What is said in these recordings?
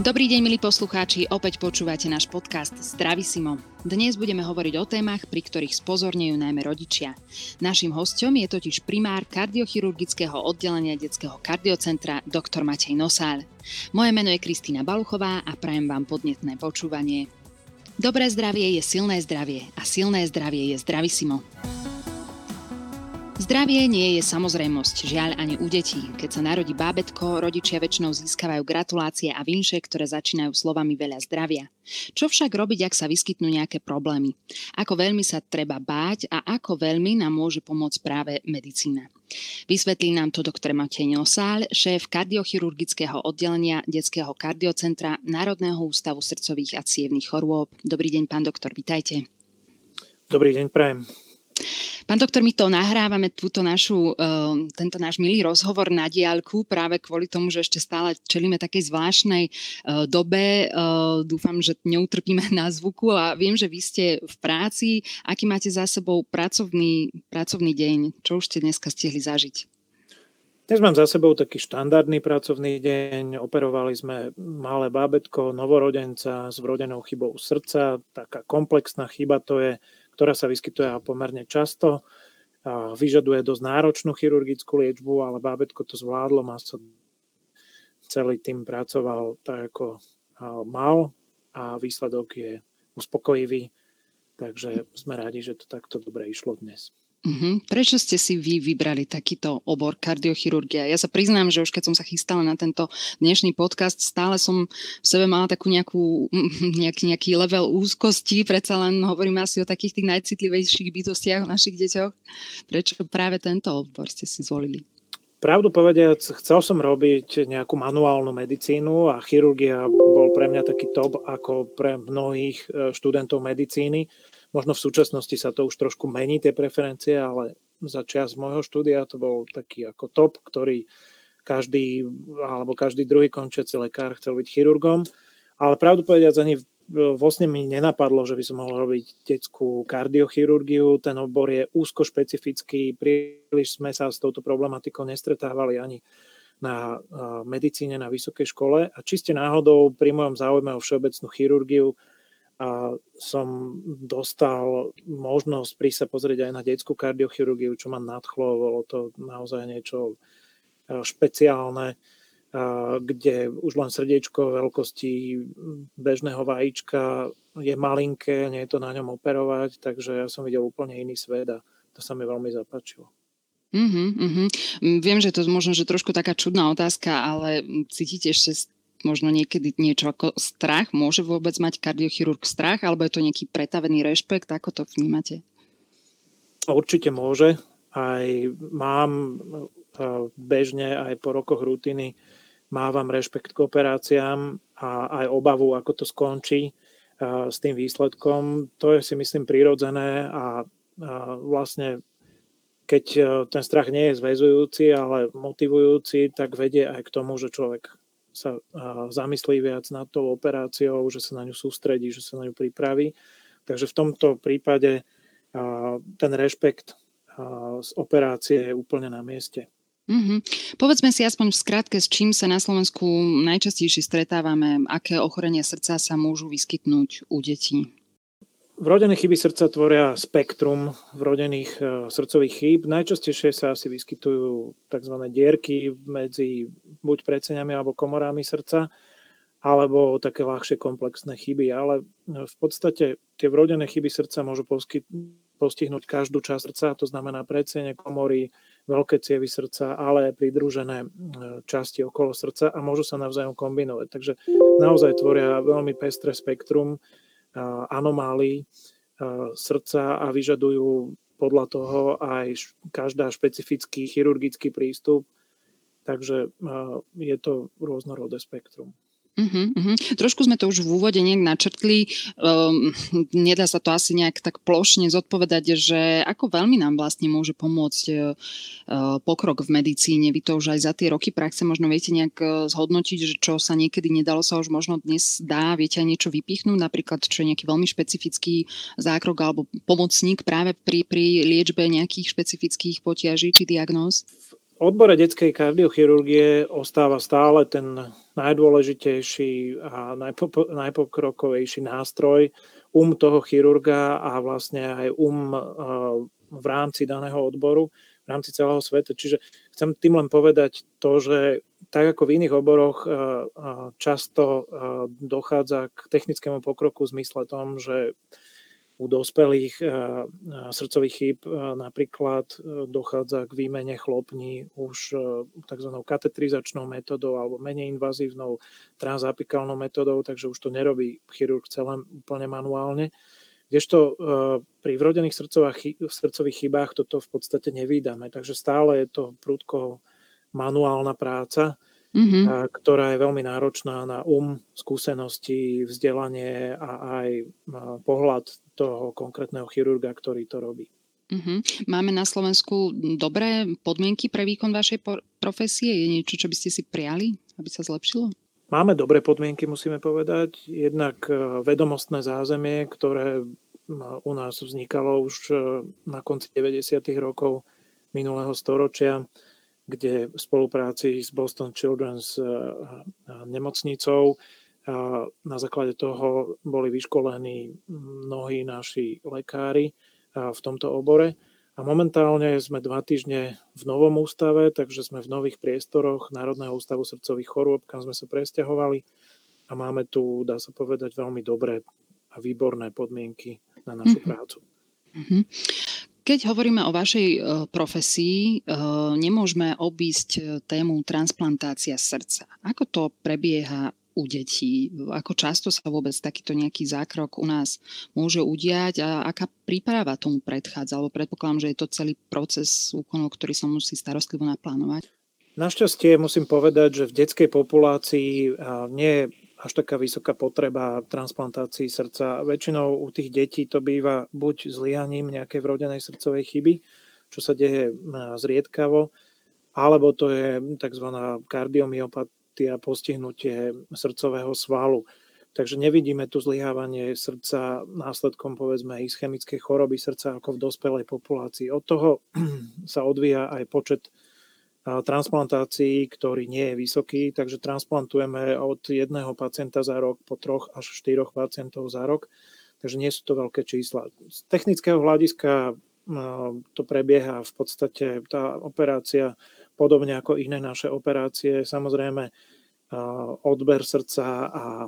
Dobrý deň, milí poslucháči, opäť počúvate náš podcast Zdravisimo. Dnes budeme hovoriť o témach, pri ktorých spozornejú najmä rodičia. Naším hostom je totiž primár kardiochirurgického oddelenia detského kardiocentra dr. Matej Nosál. Moje meno je Kristýna Baluchová a prajem vám podnetné počúvanie. Dobré zdravie je silné zdravie a silné zdravie je Zdravisimo. Zdravie nie je samozrejmosť, žiaľ ani u detí. Keď sa narodí bábetko, rodičia väčšinou získavajú gratulácie a vinše, ktoré začínajú slovami veľa zdravia. Čo však robiť, ak sa vyskytnú nejaké problémy? Ako veľmi sa treba báť a ako veľmi nám môže pomôcť práve medicína? Vysvetlí nám to doktor Matej Nosál, šéf kardiochirurgického oddelenia Detského kardiocentra Národného ústavu srdcových a cievných chorôb. Dobrý deň, pán doktor, vitajte. Dobrý deň, prajem. Pán doktor, my to nahrávame, túto našu, uh, tento náš milý rozhovor na diálku práve kvôli tomu, že ešte stále čelíme takej zvláštnej uh, dobe. Uh, dúfam, že neutrpíme na zvuku a viem, že vy ste v práci. Aký máte za sebou pracovný, pracovný deň? Čo už ste dneska stihli zažiť? Dnes mám za sebou taký štandardný pracovný deň. Operovali sme malé bábetko, novorodenca s vrodenou chybou srdca. Taká komplexná chyba to je ktorá sa vyskytuje pomerne často. Vyžaduje dosť náročnú chirurgickú liečbu, ale bábetko to zvládlo, má sa celý tým pracoval tak, ako mal a výsledok je uspokojivý. Takže sme radi, že to takto dobre išlo dnes. Uh-huh. Prečo ste si vy vybrali takýto obor kardiochirurgia? Ja sa priznám, že už keď som sa chystala na tento dnešný podcast, stále som v sebe mala takú nejakú, nejaký, nejaký level úzkosti, predsa len hovoríme asi o takých tých najcitlivejších bytostiach o našich deťoch. Prečo práve tento obor ste si zvolili? Pravdu povediac, chcel som robiť nejakú manuálnu medicínu a chirurgia bol pre mňa taký top ako pre mnohých e, študentov medicíny Možno v súčasnosti sa to už trošku mení, tie preferencie, ale za čas môjho štúdia to bol taký ako top, ktorý každý, alebo každý druhý končiaci lekár chcel byť chirurgom. Ale pravdu povediac, ani vlastne mi nenapadlo, že by som mohol robiť detskú kardiochirurgiu. Ten obor je úzko špecifický, príliš sme sa s touto problematikou nestretávali ani na medicíne na vysokej škole a čiste náhodou pri mojom záujme o všeobecnú chirurgiu a som dostal možnosť prísť sa pozrieť aj na detskú kardiochirurgiu, čo ma nadchlo, bolo to naozaj niečo e, špeciálne, e, kde už len srdiečko veľkosti bežného vajíčka je malinké, nie je to na ňom operovať, takže ja som videl úplne iný svet a to sa mi veľmi zapáčilo. Uh-huh, uh-huh. Viem, že to možno že trošku taká čudná otázka, ale cítite ešte možno niekedy niečo ako strach? Môže vôbec mať kardiochirurg strach, alebo je to nejaký pretavený rešpekt? Ako to vnímate? Určite môže. Aj mám e, bežne, aj po rokoch rutiny, mávam rešpekt k operáciám a aj obavu, ako to skončí e, s tým výsledkom. To je si myslím prirodzené a vlastne keď e, ten strach nie je zväzujúci, ale motivujúci, tak vedie aj k tomu, že človek sa zamyslí viac nad tou operáciou, že sa na ňu sústredí, že sa na ňu pripraví. Takže v tomto prípade ten rešpekt z operácie je úplne na mieste. Mm-hmm. Povedzme si aspoň v skratke, s čím sa na Slovensku najčastejšie stretávame, aké ochorenia srdca sa môžu vyskytnúť u detí. Vrodené chyby srdca tvoria spektrum vrodených e, srdcových chýb. Najčastejšie sa asi vyskytujú tzv. dierky medzi buď predseňami alebo komorami srdca, alebo také ľahšie komplexné chyby. Ale v podstate tie vrodené chyby srdca môžu postihnúť každú časť srdca, to znamená predsene, komory, veľké cievy srdca, ale aj pridružené e, časti okolo srdca a môžu sa navzájom kombinovať. Takže naozaj tvoria veľmi pestré spektrum anomálií srdca a vyžadujú podľa toho aj každá špecifický chirurgický prístup. Takže je to rôznorodé spektrum. Uh-huh, uh-huh. Trošku sme to už v úvode nejak načrtli. Um, nedá sa to asi nejak tak plošne zodpovedať, že ako veľmi nám vlastne môže pomôcť uh, pokrok v medicíne. Vy to už aj za tie roky praxe možno viete nejak uh, zhodnotiť, že čo sa niekedy nedalo sa už možno dnes dá. Viete aj niečo vypichnúť, napríklad čo je nejaký veľmi špecifický zákrok alebo pomocník práve pri, pri liečbe nejakých špecifických potiaží či diagnóz? Odbore detskej kardiochirurgie ostáva stále ten najdôležitejší a najpokrokovejší nástroj um toho chirurga a vlastne aj um v rámci daného odboru, v rámci celého sveta. Čiže chcem tým len povedať to, že tak ako v iných oboroch často dochádza k technickému pokroku v zmysle tom, že u dospelých eh, eh, srdcových chýb eh, napríklad dochádza k výmene chlopní už tzv. katetrizačnou metodou alebo menej invazívnou transapikálnou metodou, takže už to nerobí chirurg celé úplne manuálne. Kdežto pri vrodených srdcových chybách toto v podstate nevídame, takže stále je to prudko manuálna práca mm-hmm. ktorá je veľmi náročná na um, skúsenosti, vzdelanie a aj pohľad toho konkrétneho chirurga, ktorý to robí. Mm-hmm. Máme na Slovensku dobré podmienky pre výkon vašej profesie? Je niečo, čo by ste si prijali, aby sa zlepšilo? Máme dobré podmienky, musíme povedať. Jednak e, vedomostné zázemie, ktoré u nás vznikalo už e, na konci 90. rokov minulého storočia kde v spolupráci s Boston Children's eh, nemocnicou na základe toho boli vyškolení mnohí naši lekári v tomto obore. A momentálne sme dva týždne v novom ústave, takže sme v nových priestoroch Národného ústavu srdcových chorôb, kam sme sa presťahovali a máme tu, dá sa povedať, veľmi dobré a výborné podmienky na našu mm-hmm. prácu. Mm-hmm. Keď hovoríme o vašej e, profesii, e, nemôžeme obísť e, tému transplantácia srdca. Ako to prebieha u detí? Ako často sa vôbec takýto nejaký zákrok u nás môže udiať a aká príprava tomu predchádza? Alebo predpokladám, že je to celý proces úkonov, ktorý sa musí starostlivo naplánovať. Našťastie musím povedať, že v detskej populácii nie je až taká vysoká potreba transplantácií srdca. Väčšinou u tých detí to býva buď zlianím nejakej vrodenej srdcovej chyby, čo sa deje zriedkavo, alebo to je tzv. Kardiomyopatia, postihnutie srdcového svalu. Takže nevidíme tu zlyhávanie srdca následkom povedzme ischemickej choroby srdca ako v dospelej populácii. Od toho sa odvíja aj počet transplantácií, ktorý nie je vysoký, takže transplantujeme od jedného pacienta za rok po troch až štyroch pacientov za rok, takže nie sú to veľké čísla. Z technického hľadiska to prebieha v podstate tá operácia podobne ako iné naše operácie. Samozrejme, odber srdca a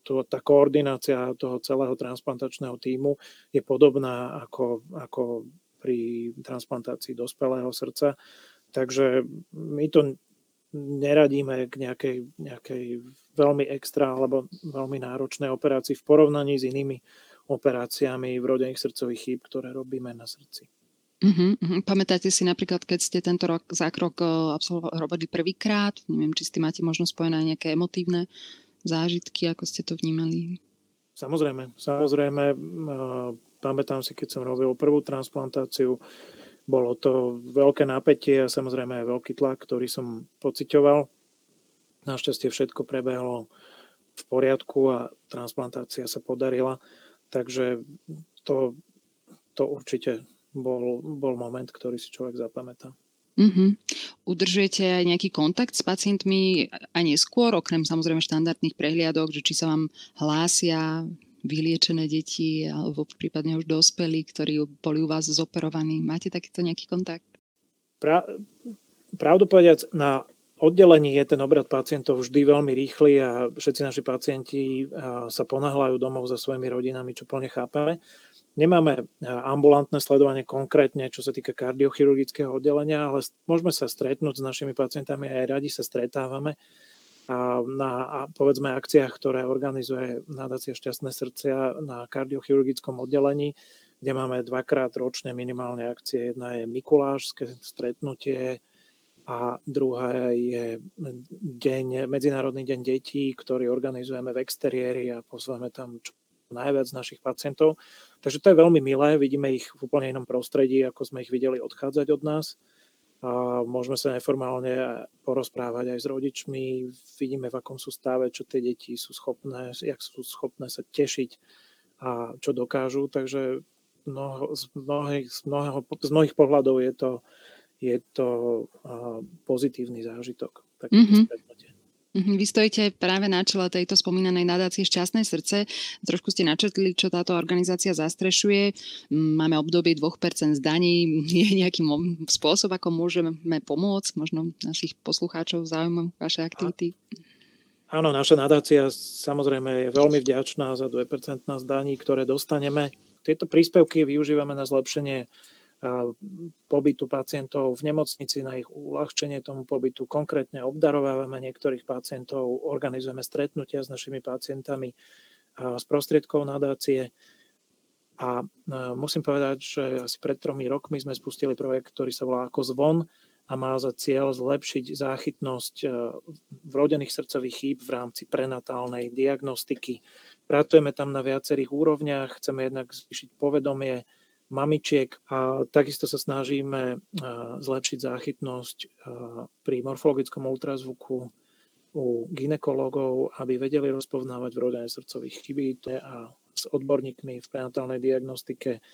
to, tá koordinácia toho celého transplantačného týmu je podobná ako, ako pri transplantácii dospelého srdca. Takže my to neradíme k nejakej, nejakej veľmi extra alebo veľmi náročnej operácii v porovnaní s inými operáciami vrodených srdcových chýb, ktoré robíme na srdci. Uh-huh, uh-huh. Pamätáte si napríklad, keď ste tento rok zákrok uh, robili prvýkrát, neviem, či ste máte možno spojené nejaké emotívne zážitky, ako ste to vnímali? Samozrejme, samozrejme, uh, Pamätám si, keď som robil prvú transplantáciu, bolo to veľké napätie a samozrejme aj veľký tlak, ktorý som pocitoval. Našťastie všetko prebehlo v poriadku a transplantácia sa podarila, takže to, to určite bol, bol moment, ktorý si človek zapamätá. Mm-hmm. Udržujete aj nejaký kontakt s pacientmi aj neskôr, okrem samozrejme štandardných prehliadok, že či sa vám hlásia, vyliečené deti alebo prípadne už dospelí, ktorí boli u vás zoperovaní. Máte takýto nejaký kontakt? Pra, pravdu povedať, na oddelení je ten obrad pacientov vždy veľmi rýchly a všetci naši pacienti sa ponáhľajú domov za svojimi rodinami, čo plne chápeme. Nemáme ambulantné sledovanie konkrétne, čo sa týka kardiochirurgického oddelenia, ale môžeme sa stretnúť s našimi pacientami a aj radi sa stretávame na povedzme akciách, ktoré organizuje nadácia Šťastné srdcia na kardiochirurgickom oddelení, kde máme dvakrát ročne minimálne akcie. Jedna je Mikulášske stretnutie a druhá je deň, Medzinárodný deň detí, ktorý organizujeme v exteriéri a pozveme tam čo najviac našich pacientov. Takže to je veľmi milé, vidíme ich v úplne inom prostredí, ako sme ich videli odchádzať od nás a môžeme sa neformálne porozprávať aj s rodičmi, vidíme, v akom sú stave, čo tie deti sú schopné, jak sú schopné sa tešiť a čo dokážu, takže mnoho, z, mnohých, z, mnohého, z mnohých pohľadov je to, je to pozitívny zážitok. Mm-hmm. Vy stojíte práve na čele tejto spomínanej nadácie Šťastné srdce. Trošku ste načrtli, čo táto organizácia zastrešuje. Máme obdobie 2% z daní. Je nejaký spôsob, ako môžeme pomôcť? Možno našich poslucháčov zaujímavé vaše aktivity? Áno, naša nadácia samozrejme je veľmi vďačná za 2% z daní, ktoré dostaneme. Tieto príspevky využívame na zlepšenie pobytu pacientov v nemocnici, na ich uľahčenie tomu pobytu. Konkrétne obdarovávame niektorých pacientov, organizujeme stretnutia s našimi pacientami z prostriedkov nadácie. A musím povedať, že asi pred tromi rokmi sme spustili projekt, ktorý sa volá ako Zvon a má za cieľ zlepšiť záchytnosť vrodených srdcových chýb v rámci prenatálnej diagnostiky. Pracujeme tam na viacerých úrovniach, chceme jednak zvýšiť povedomie mamičiek a takisto sa snažíme zlepšiť záchytnosť pri morfologickom ultrazvuku u ginekologov, aby vedeli rozpoznávať vrodené srdcových chybí a s odborníkmi v prenatálnej diagnostike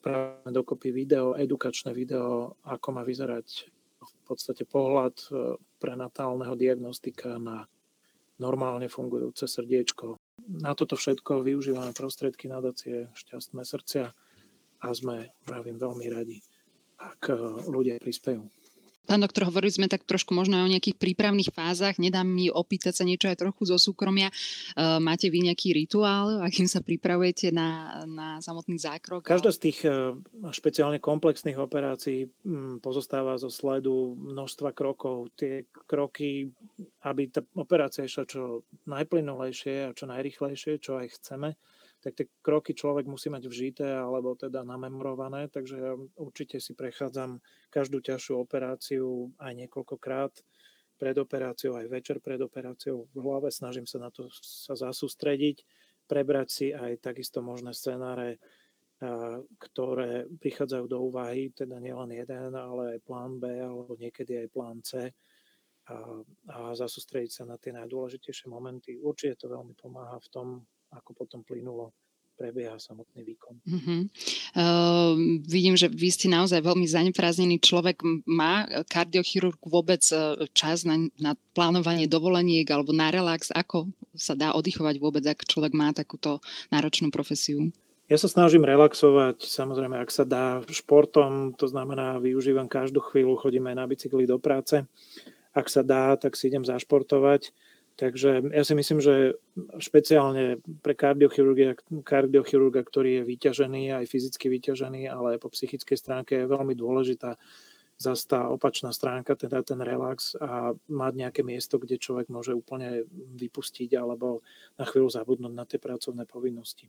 práve dokopy video, edukačné video, ako má vyzerať v podstate pohľad prenatálneho diagnostika na normálne fungujúce srdiečko. Na toto všetko využívame prostriedky nadácie Šťastné srdcia a sme, pravím, veľmi radi, ak eh, ľudia prispejú. Pán doktor, hovorili sme tak trošku možno aj o nejakých prípravných fázach. Nedám mi opýtať sa niečo aj trochu zo súkromia. Eh, máte vy nejaký rituál, akým sa pripravujete na, na samotný zákrok? Každá z tých eh, špeciálne komplexných operácií hm, pozostáva zo sledu množstva krokov. Tie kroky, aby tá operácia išla čo najplynulejšie a čo najrychlejšie, čo aj chceme, tak tie kroky človek musí mať vžité alebo teda namemorované, takže ja určite si prechádzam každú ťažšiu operáciu aj niekoľkokrát pred operáciou, aj večer pred operáciou v hlave, snažím sa na to sa zasústrediť, prebrať si aj takisto možné scenáre, ktoré prichádzajú do úvahy, teda nielen jeden, ale aj plán B alebo niekedy aj plán C a, a zasústrediť sa na tie najdôležitejšie momenty. Určite to veľmi pomáha v tom, ako potom plynulo prebieha samotný výkon. Uh-huh. Uh, vidím, že vy ste naozaj veľmi zaneprázdnený človek. Má kardiochirurg vôbec e, čas na, na plánovanie dovoleniek alebo na relax? Ako sa dá oddychovať vôbec, ak človek má takúto náročnú profesiu? Ja sa snažím relaxovať, samozrejme, ak sa dá športom, to znamená, využívam každú chvíľu, chodím aj na bicykli do práce. Ak sa dá, tak si idem zašportovať Takže ja si myslím, že špeciálne pre kardiochirurga, ktorý je vyťažený, aj fyzicky vyťažený, ale aj po psychickej stránke je veľmi dôležitá zase tá opačná stránka, teda ten relax a mať nejaké miesto, kde človek môže úplne vypustiť alebo na chvíľu zabudnúť na tie pracovné povinnosti.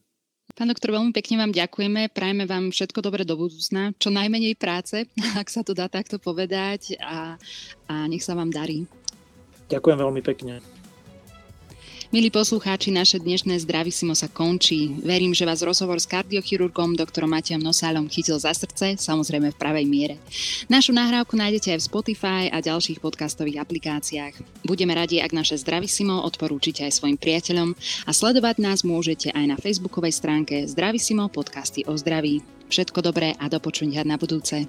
Pán doktor, veľmi pekne vám ďakujeme. Prajeme vám všetko dobre do budúcna, čo najmenej práce, ak sa to dá takto povedať a, a nech sa vám darí. Ďakujem veľmi pekne. Milí poslucháči, naše dnešné Zdravisimo sa končí. Verím, že vás rozhovor s kardiochirurgom doktorom Matejom Nosálom chytil za srdce, samozrejme v pravej miere. Našu nahrávku nájdete aj v Spotify a ďalších podcastových aplikáciách. Budeme radi, ak naše Zdravisimo odporúčite aj svojim priateľom a sledovať nás môžete aj na facebookovej stránke Zdravisimo podcasty o zdraví. Všetko dobré a do počutia na budúce.